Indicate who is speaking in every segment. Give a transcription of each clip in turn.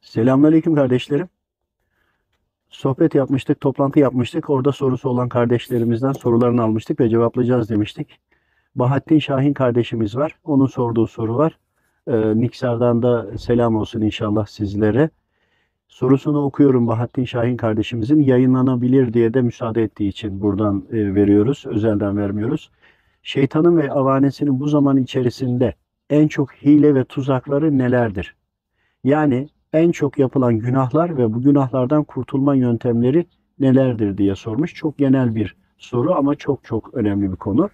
Speaker 1: Selamünaleyküm kardeşlerim. Sohbet yapmıştık, toplantı yapmıştık. Orada sorusu olan kardeşlerimizden sorularını almıştık ve cevaplayacağız demiştik. Bahattin Şahin kardeşimiz var. Onun sorduğu soru var. Ee, Niksar'dan da selam olsun inşallah sizlere. Sorusunu okuyorum Bahattin Şahin kardeşimizin. Yayınlanabilir diye de müsaade ettiği için buradan e, veriyoruz. Özelden vermiyoruz. Şeytanın ve avanesinin bu zaman içerisinde en çok hile ve tuzakları nelerdir? Yani en çok yapılan günahlar ve bu günahlardan kurtulma yöntemleri nelerdir diye sormuş. Çok genel bir soru ama çok çok önemli bir konu.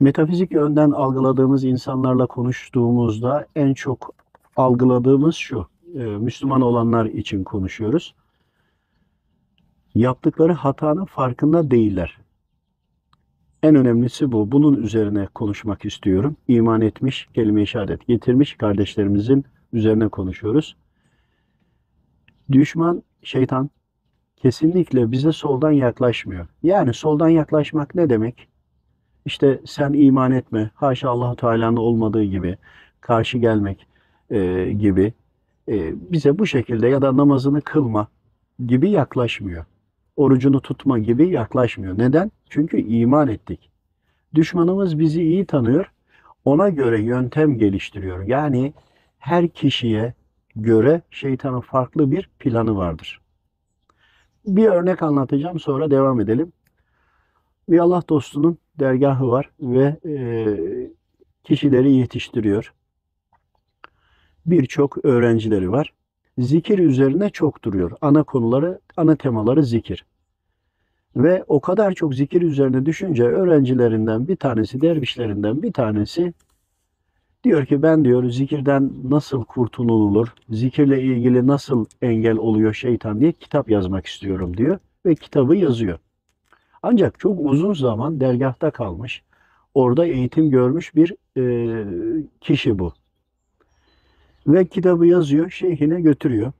Speaker 1: Metafizik yönden algıladığımız insanlarla konuştuğumuzda en çok algıladığımız şu. e, Müslüman olanlar için konuşuyoruz. Yaptıkları hatanın farkında değiller. En önemlisi bu. Bunun üzerine konuşmak istiyorum. İman etmiş, kelime-i şehadet getirmiş kardeşlerimizin üzerine konuşuyoruz. Düşman, şeytan kesinlikle bize soldan yaklaşmıyor. Yani soldan yaklaşmak ne demek? İşte sen iman etme, haşa Allahu Teala'nın olmadığı gibi karşı gelmek e, gibi e, bize bu şekilde ya da namazını kılma gibi yaklaşmıyor. Orucunu tutma gibi yaklaşmıyor. Neden? Çünkü iman ettik. Düşmanımız bizi iyi tanıyor. Ona göre yöntem geliştiriyor. Yani her kişiye göre şeytanın farklı bir planı vardır. Bir örnek anlatacağım sonra devam edelim. Bir Allah dostunun dergahı var ve e, kişileri yetiştiriyor. Birçok öğrencileri var. Zikir üzerine çok duruyor. Ana konuları, ana temaları zikir. Ve o kadar çok zikir üzerine düşünce öğrencilerinden bir tanesi, dervişlerinden bir tanesi Diyor ki ben diyor zikirden nasıl kurtulunur, zikirle ilgili nasıl engel oluyor şeytan diye kitap yazmak istiyorum diyor ve kitabı yazıyor. Ancak çok uzun zaman dergahta kalmış, orada eğitim görmüş bir e, kişi bu. Ve kitabı yazıyor, şeyhine götürüyor.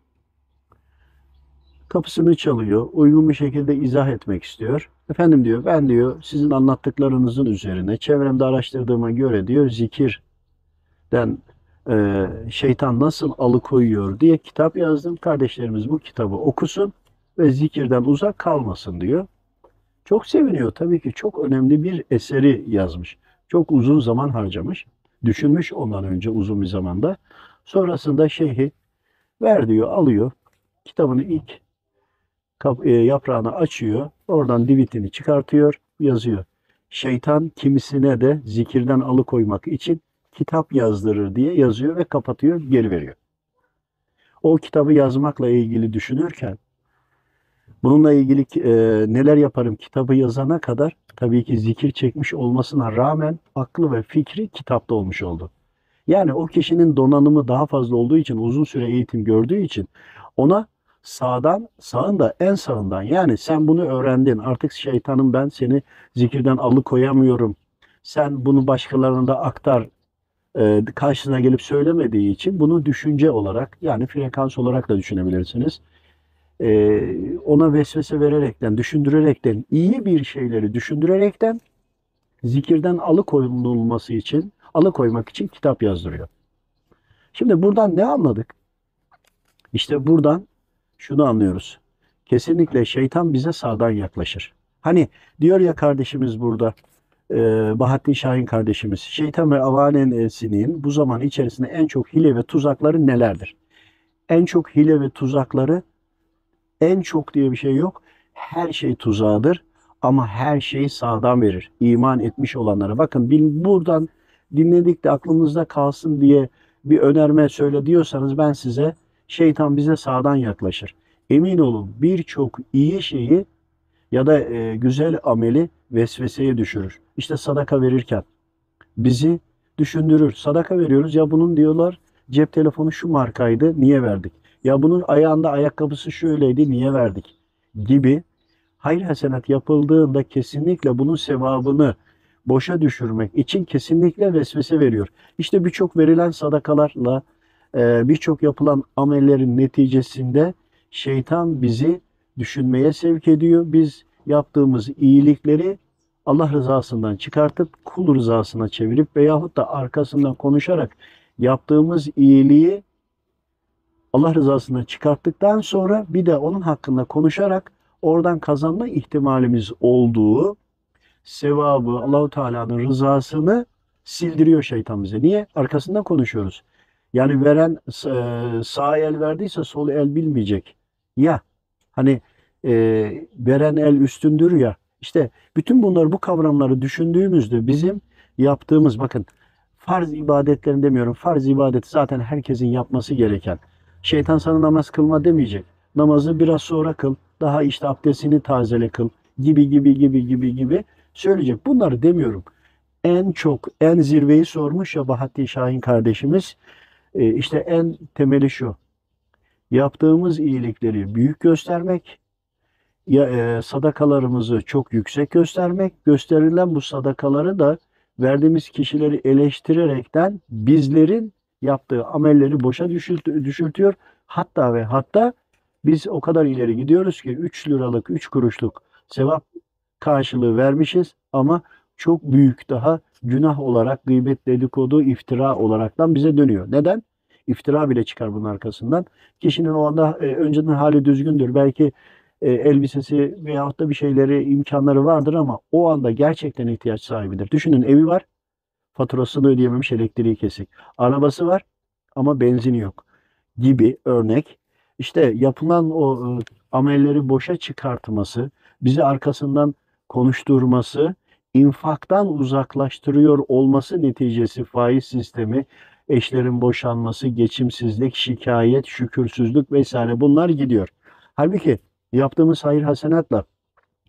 Speaker 1: Kapısını çalıyor, uygun bir şekilde izah etmek istiyor. Efendim diyor, ben diyor sizin anlattıklarınızın üzerine çevremde araştırdığıma göre diyor zikir den e, şeytan nasıl alıkoyuyor diye kitap yazdım. Kardeşlerimiz bu kitabı okusun ve zikirden uzak kalmasın diyor. Çok seviniyor. Tabii ki çok önemli bir eseri yazmış. Çok uzun zaman harcamış. Düşünmüş ondan önce uzun bir zamanda. Sonrasında şeyhi ver diyor, alıyor. Kitabını ilk e, yaprağını açıyor. Oradan divitini çıkartıyor, yazıyor. Şeytan kimisine de zikirden alıkoymak için kitap yazdırır diye yazıyor ve kapatıyor, geri veriyor. O kitabı yazmakla ilgili düşünürken bununla ilgili e, neler yaparım kitabı yazana kadar tabii ki zikir çekmiş olmasına rağmen aklı ve fikri kitapta olmuş oldu. Yani o kişinin donanımı daha fazla olduğu için uzun süre eğitim gördüğü için ona sağdan sağında en sağından yani sen bunu öğrendin artık şeytanım ben seni zikirden alıkoyamıyorum. Sen bunu başkalarına da aktar e, karşısına gelip söylemediği için bunu düşünce olarak yani frekans olarak da düşünebilirsiniz. E, ona vesvese vererekten, düşündürerekten, iyi bir şeyleri düşündürerekten zikirden alıkoyulması için, alıkoymak için kitap yazdırıyor. Şimdi buradan ne anladık? İşte buradan şunu anlıyoruz. Kesinlikle şeytan bize sağdan yaklaşır. Hani diyor ya kardeşimiz burada, e, Bahattin Şahin kardeşimiz, şeytan ve avanesinin bu zaman içerisinde en çok hile ve tuzakları nelerdir? En çok hile ve tuzakları, en çok diye bir şey yok. Her şey tuzağıdır ama her şey sağdan verir. İman etmiş olanlara. Bakın buradan dinledik de aklımızda kalsın diye bir önerme söyle diyorsanız ben size şeytan bize sağdan yaklaşır. Emin olun birçok iyi şeyi ya da e, güzel ameli vesveseye düşürür. İşte sadaka verirken bizi düşündürür. Sadaka veriyoruz ya bunun diyorlar cep telefonu şu markaydı niye verdik? Ya bunun ayağında ayakkabısı şöyleydi niye verdik? Gibi hayır hasenat yapıldığında kesinlikle bunun sevabını boşa düşürmek için kesinlikle vesvese veriyor. İşte birçok verilen sadakalarla e, birçok yapılan amellerin neticesinde şeytan bizi düşünmeye sevk ediyor. Biz yaptığımız iyilikleri Allah rızasından çıkartıp kul rızasına çevirip veyahut da arkasından konuşarak yaptığımız iyiliği Allah rızasından çıkarttıktan sonra bir de onun hakkında konuşarak oradan kazanma ihtimalimiz olduğu sevabı Allahu Teala'nın rızasını sildiriyor şeytan bize. Niye? Arkasından konuşuyoruz. Yani veren e, sağ el verdiyse sol el bilmeyecek. Ya hani e, veren el üstündür ya. İşte bütün bunları bu kavramları düşündüğümüzde bizim yaptığımız bakın farz ibadetlerini demiyorum. Farz ibadeti zaten herkesin yapması gereken. Şeytan sana namaz kılma demeyecek. Namazı biraz sonra kıl. Daha işte abdestini tazele kıl gibi gibi gibi gibi gibi söyleyecek. Bunları demiyorum. En çok en zirveyi sormuş ya Bahattin Şahin kardeşimiz. E, işte en temeli şu. Yaptığımız iyilikleri büyük göstermek, ya, e, sadakalarımızı çok yüksek göstermek, gösterilen bu sadakaları da verdiğimiz kişileri eleştirerekten bizlerin yaptığı amelleri boşa düşürt, düşürtüyor. Hatta ve hatta biz o kadar ileri gidiyoruz ki 3 liralık, 3 kuruşluk sevap karşılığı vermişiz ama çok büyük daha günah olarak gıybet, dedikodu, iftira olaraktan bize dönüyor. Neden? İftira bile çıkar bunun arkasından. Kişinin o anda e, önceden hali düzgündür. Belki e, elbisesi veyahut da bir şeyleri, imkanları vardır ama o anda gerçekten ihtiyaç sahibidir. Düşünün evi var, faturasını ödeyememiş, elektriği kesik. Arabası var ama benzini yok gibi örnek. İşte yapılan o e, amelleri boşa çıkartması, bizi arkasından konuşturması, infaktan uzaklaştırıyor olması neticesi faiz sistemi, eşlerin boşanması, geçimsizlik, şikayet, şükürsüzlük vesaire bunlar gidiyor. Halbuki yaptığımız hayır hasenatla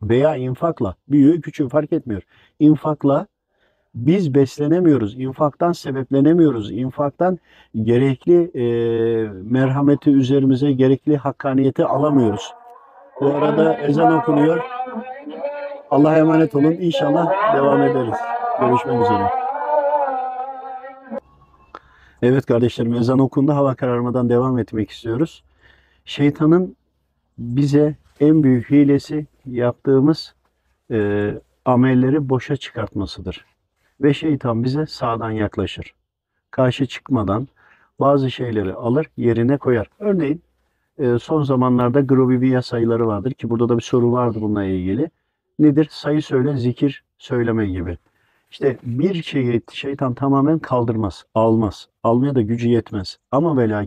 Speaker 1: veya infakla, büyüğü küçüğü fark etmiyor. İnfakla biz beslenemiyoruz. infaktan sebeplenemiyoruz. infaktan gerekli e, merhameti üzerimize, gerekli hakkaniyeti alamıyoruz. Bu arada ezan okunuyor. Allah'a emanet olun. İnşallah devam ederiz. Görüşmek üzere. Evet kardeşlerim ezan okundu. Hava kararmadan devam etmek istiyoruz. Şeytanın bize en büyük hilesi yaptığımız e, amelleri boşa çıkartmasıdır. Ve şeytan bize sağdan yaklaşır. Karşı çıkmadan bazı şeyleri alır yerine koyar. Örneğin e, son zamanlarda Grobiviya sayıları vardır ki burada da bir soru vardı bununla ilgili. Nedir? Sayı söyle, zikir söyleme gibi. İşte bir şeyi şeytan tamamen kaldırmaz, almaz. Almaya da gücü yetmez. Ama ve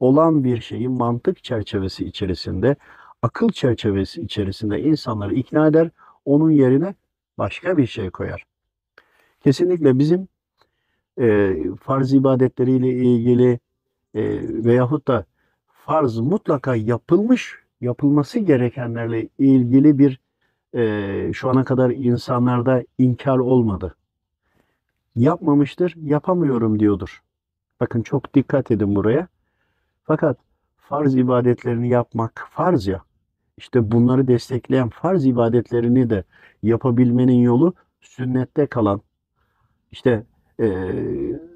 Speaker 1: olan bir şeyi mantık çerçevesi içerisinde, akıl çerçevesi içerisinde insanları ikna eder, onun yerine başka bir şey koyar. Kesinlikle bizim e, farz ibadetleriyle ilgili e, veyahut da farz mutlaka yapılmış, yapılması gerekenlerle ilgili bir e, şu ana kadar insanlarda inkar olmadı. Yapmamıştır, yapamıyorum diyordur. Bakın çok dikkat edin buraya. Fakat farz ibadetlerini yapmak farz ya. İşte bunları destekleyen farz ibadetlerini de yapabilmenin yolu sünnette kalan işte e,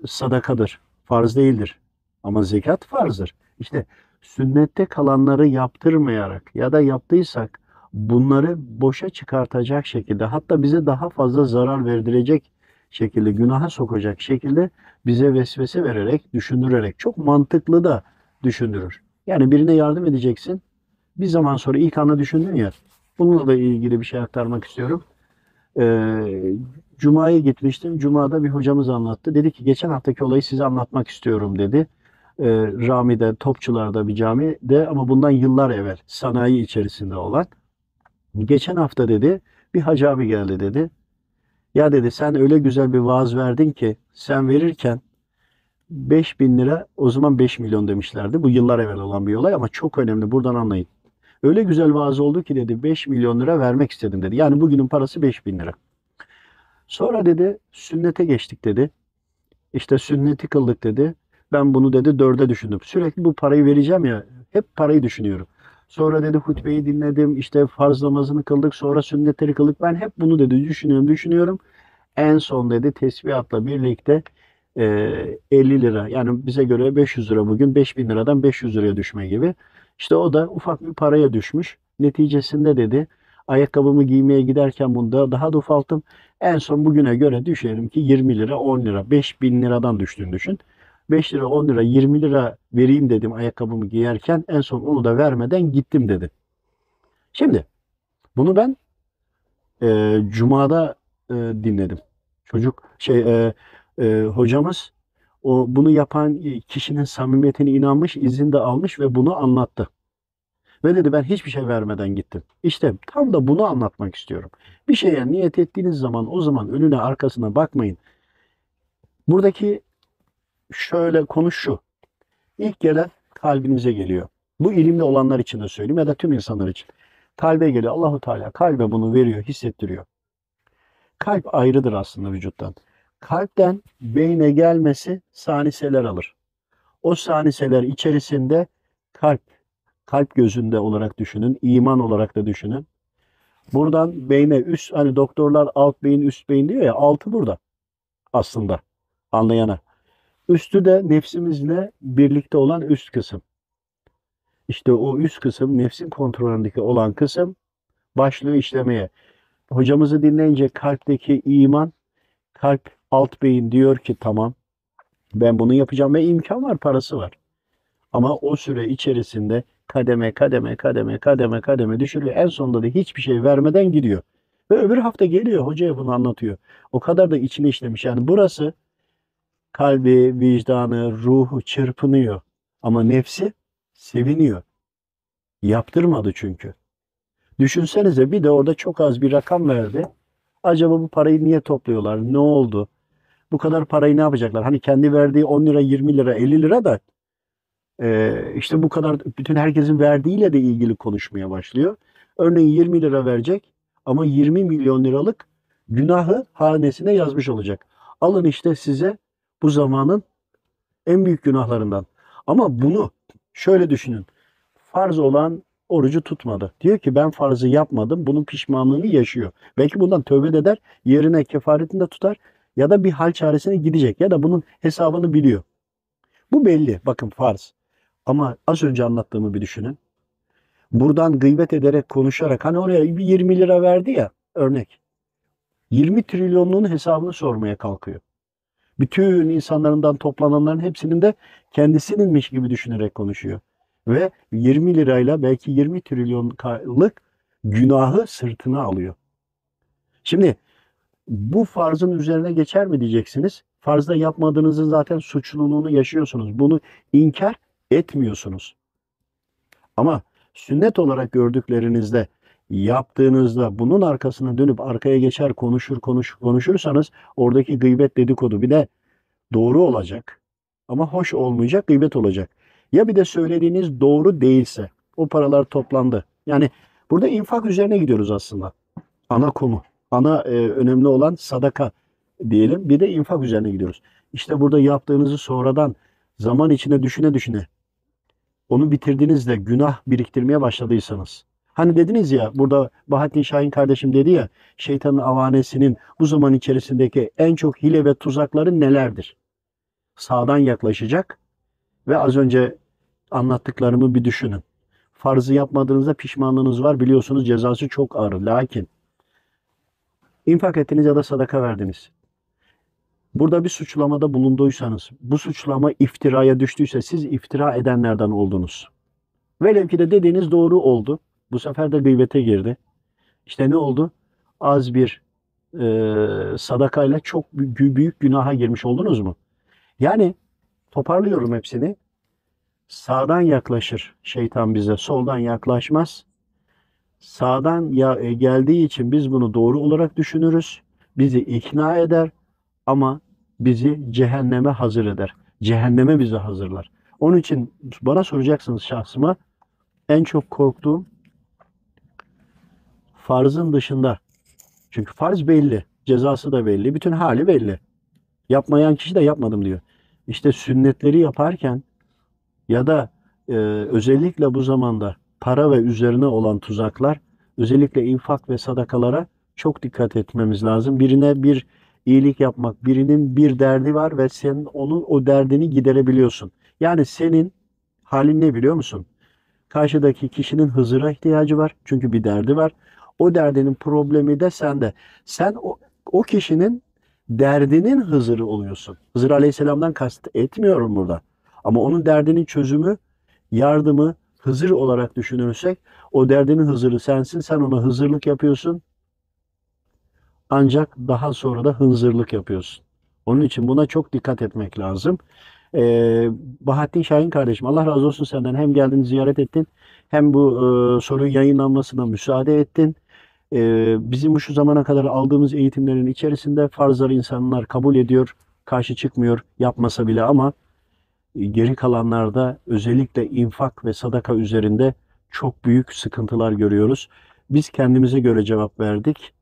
Speaker 1: sadakadır. Farz değildir. Ama zekat farzdır. İşte sünnette kalanları yaptırmayarak ya da yaptıysak bunları boşa çıkartacak şekilde hatta bize daha fazla zarar verdirecek şekilde günaha sokacak şekilde bize vesvese vererek, düşündürerek çok mantıklı da düşündürür. Yani birine yardım edeceksin. Bir zaman sonra ilk anda düşündün ya. Bununla da ilgili bir şey aktarmak istiyorum. Ee, Cuma'ya gitmiştim. Cuma'da bir hocamız anlattı. Dedi ki geçen haftaki olayı size anlatmak istiyorum dedi. Ee, Rami'de, Topçular'da bir camide ama bundan yıllar evvel sanayi içerisinde olan. Geçen hafta dedi bir hacı abi geldi dedi. Ya dedi sen öyle güzel bir vaaz verdin ki sen verirken 5 bin lira o zaman 5 milyon demişlerdi. Bu yıllar evvel olan bir olay ama çok önemli buradan anlayın. Öyle güzel vaaz oldu ki dedi 5 milyon lira vermek istedim dedi. Yani bugünün parası 5 bin lira. Sonra dedi sünnete geçtik dedi. İşte sünneti kıldık dedi. Ben bunu dedi dörde düşündüm. Sürekli bu parayı vereceğim ya. Hep parayı düşünüyorum. Sonra dedi hutbeyi dinledim. İşte farz namazını kıldık. Sonra sünnetleri kıldık. Ben hep bunu dedi düşünüyorum düşünüyorum. En son dedi tesbihatla birlikte e, 50 lira yani bize göre 500 lira bugün 5000 liradan 500 liraya düşme gibi. İşte o da ufak bir paraya düşmüş. Neticesinde dedi Ayakkabımı giymeye giderken bunu da daha da ufalttım. En son bugüne göre düşerim ki 20 lira 10 lira 5000 liradan düştüğünü düşün. 5 lira 10 lira 20 lira vereyim dedim ayakkabımı giyerken en son onu da vermeden gittim dedi. Şimdi bunu ben e, Cuma'da e, dinledim. Çocuk şey e, e, hocamız o bunu yapan kişinin samimiyetine inanmış, izin de almış ve bunu anlattı. Ve dedi ben hiçbir şey vermeden gittim. İşte tam da bunu anlatmak istiyorum. Bir şeye niyet ettiğiniz zaman o zaman önüne arkasına bakmayın. Buradaki şöyle konuş şu. İlk gelen kalbinize geliyor. Bu ilimli olanlar için de söyleyeyim ya da tüm insanlar için. Kalbe geliyor. Allahu Teala kalbe bunu veriyor, hissettiriyor. Kalp ayrıdır aslında vücuttan. Kalpten beyne gelmesi saniseler alır. O saniseler içerisinde kalp, kalp gözünde olarak düşünün, iman olarak da düşünün. Buradan beyne üst, hani doktorlar alt beyin üst beyin diyor ya, altı burada aslında anlayana. Üstü de nefsimizle birlikte olan üst kısım. İşte o üst kısım, nefsin kontrolündeki olan kısım başlıyor işlemeye. Hocamızı dinleyince kalpteki iman, kalp alt beyin diyor ki tamam ben bunu yapacağım ve imkan var, parası var. Ama o süre içerisinde kademe kademe kademe kademe kademe düşürüyor. En sonunda da hiçbir şey vermeden gidiyor. Ve öbür hafta geliyor hocaya bunu anlatıyor. O kadar da içine işlemiş. Yani burası kalbi, vicdanı, ruhu çırpınıyor. Ama nefsi seviniyor. Yaptırmadı çünkü. Düşünsenize bir de orada çok az bir rakam verdi. Acaba bu parayı niye topluyorlar? Ne oldu? Bu kadar parayı ne yapacaklar? Hani kendi verdiği 10 lira, 20 lira, 50 lira da e, işte bu kadar bütün herkesin verdiğiyle de ilgili konuşmaya başlıyor. Örneğin 20 lira verecek ama 20 milyon liralık günahı hanesine yazmış olacak. Alın işte size bu zamanın en büyük günahlarından. Ama bunu şöyle düşünün. Farz olan orucu tutmadı. Diyor ki ben farzı yapmadım. Bunun pişmanlığını yaşıyor. Belki bundan tövbe de eder. Yerine kefaretini de tutar. Ya da bir hal çaresine gidecek. Ya da bunun hesabını biliyor. Bu belli. Bakın farz. Ama az önce anlattığımı bir düşünün. Buradan gıybet ederek konuşarak hani oraya bir 20 lira verdi ya örnek. 20 trilyonluğun hesabını sormaya kalkıyor. Bütün insanlarından toplananların hepsinin de kendisininmiş gibi düşünerek konuşuyor. Ve 20 lirayla belki 20 trilyonlık günahı sırtına alıyor. Şimdi bu farzın üzerine geçer mi diyeceksiniz. Farzda yapmadığınızın zaten suçluluğunu yaşıyorsunuz. Bunu inkar etmiyorsunuz. Ama sünnet olarak gördüklerinizde yaptığınızda bunun arkasına dönüp arkaya geçer konuşur konuş konuşursanız oradaki gıybet dedikodu bir de doğru olacak ama hoş olmayacak gıybet olacak. Ya bir de söylediğiniz doğru değilse o paralar toplandı. Yani burada infak üzerine gidiyoruz aslında. Ana konu. Ana e, önemli olan sadaka diyelim. Bir de infak üzerine gidiyoruz. İşte burada yaptığınızı sonradan zaman içine düşüne düşüne onu bitirdiğinizde günah biriktirmeye başladıysanız. Hani dediniz ya burada Bahattin Şahin kardeşim dedi ya şeytanın avanesinin bu zaman içerisindeki en çok hile ve tuzakları nelerdir? Sağdan yaklaşacak ve az önce anlattıklarımı bir düşünün. Farzı yapmadığınızda pişmanlığınız var biliyorsunuz cezası çok ağır. Lakin infak ettiniz ya da sadaka verdiniz. Burada bir suçlamada bulunduysanız, bu suçlama iftiraya düştüyse siz iftira edenlerden oldunuz. Velev ki de dediğiniz doğru oldu. Bu sefer de gıybete girdi. İşte ne oldu? Az bir e, sadakayla çok büyük, günaha girmiş oldunuz mu? Yani toparlıyorum hepsini. Sağdan yaklaşır şeytan bize, soldan yaklaşmaz. Sağdan ya, e, geldiği için biz bunu doğru olarak düşünürüz. Bizi ikna eder ama bizi cehenneme hazır eder. Cehenneme bizi hazırlar. Onun için bana soracaksınız şahsıma en çok korktuğum farzın dışında. Çünkü farz belli, cezası da belli, bütün hali belli. Yapmayan kişi de yapmadım diyor. İşte sünnetleri yaparken ya da e, özellikle bu zamanda para ve üzerine olan tuzaklar, özellikle infak ve sadakalara çok dikkat etmemiz lazım. Birine bir iyilik yapmak, birinin bir derdi var ve sen onun o derdini giderebiliyorsun. Yani senin halin ne biliyor musun? Karşıdaki kişinin Hızır'a ihtiyacı var. Çünkü bir derdi var. O derdinin problemi de sende. Sen o, o kişinin derdinin Hızır'ı oluyorsun. Hızır Aleyhisselam'dan kast etmiyorum burada. Ama onun derdinin çözümü, yardımı Hızır olarak düşünürsek o derdinin Hızır'ı sensin. Sen ona Hızırlık yapıyorsun. Ancak daha sonra da hınzırlık yapıyorsun. Onun için buna çok dikkat etmek lazım. Ee, Bahattin Şahin kardeşim Allah razı olsun senden. Hem geldin ziyaret ettin hem bu e, sorunun yayınlanmasına müsaade ettin. Ee, bizim şu zamana kadar aldığımız eğitimlerin içerisinde farzları insanlar kabul ediyor, karşı çıkmıyor yapmasa bile ama e, geri kalanlarda özellikle infak ve sadaka üzerinde çok büyük sıkıntılar görüyoruz. Biz kendimize göre cevap verdik.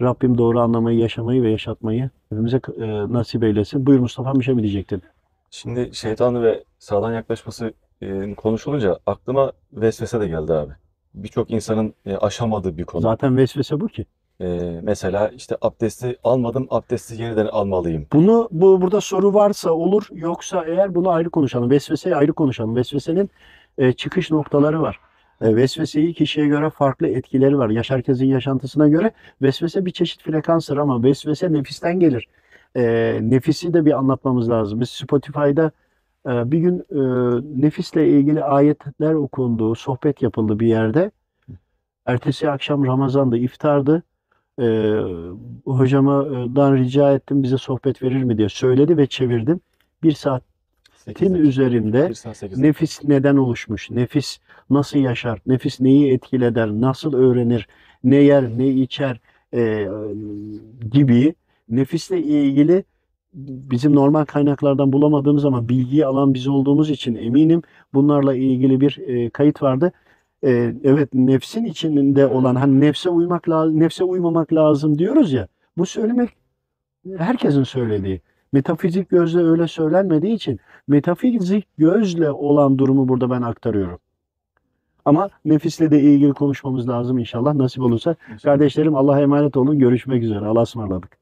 Speaker 1: Rabbim doğru anlamayı, yaşamayı ve yaşatmayı hepimize e, nasip eylesin. Buyur Mustafa bir şey mi diyecektin?
Speaker 2: Şimdi şeytanı ve sağdan yaklaşması e, konuşulunca aklıma vesvese de geldi abi. Birçok insanın e, aşamadığı bir konu.
Speaker 1: Zaten vesvese bu ki.
Speaker 2: E, mesela işte abdesti almadım, abdesti yeniden almalıyım.
Speaker 1: Bunu bu burada soru varsa olur, yoksa eğer bunu ayrı konuşalım. Vesveseyi ayrı konuşalım. Vesvesenin e, çıkış noktaları var. E, vesveseyi kişiye göre farklı etkileri var. Yaş herkesin yaşantısına göre vesvese bir çeşit frekanstır ama vesvese nefisten gelir. E, nefisi de bir anlatmamız lazım. Biz Spotify'da bir gün e, nefisle ilgili ayetler okundu, sohbet yapıldı bir yerde. Ertesi akşam Ramazan'da iftardı. E, hocamadan rica ettim bize sohbet verir mi diye söyledi ve çevirdim. Bir saatin
Speaker 2: 8'de.
Speaker 1: üzerinde
Speaker 2: 1 saat 8'de.
Speaker 1: Nefis neden oluşmuş? Nefis nasıl yaşar? Nefis neyi etkileder? Nasıl öğrenir? Ne yer, ne içer? e, gibi nefisle ilgili bizim normal kaynaklardan bulamadığımız ama bilgiyi alan biz olduğumuz için eminim bunlarla ilgili bir e, kayıt vardı. E, evet nefsin içinde olan hani nefse uymak lazım, nefse uymamak lazım diyoruz ya. Bu söylemek herkesin söylediği. Metafizik gözle öyle söylenmediği için metafizik gözle olan durumu burada ben aktarıyorum. Ama nefisle de ilgili konuşmamız lazım inşallah nasip olursa. Kardeşlerim Allah'a emanet olun. Görüşmek üzere. Allah'a ısmarladık.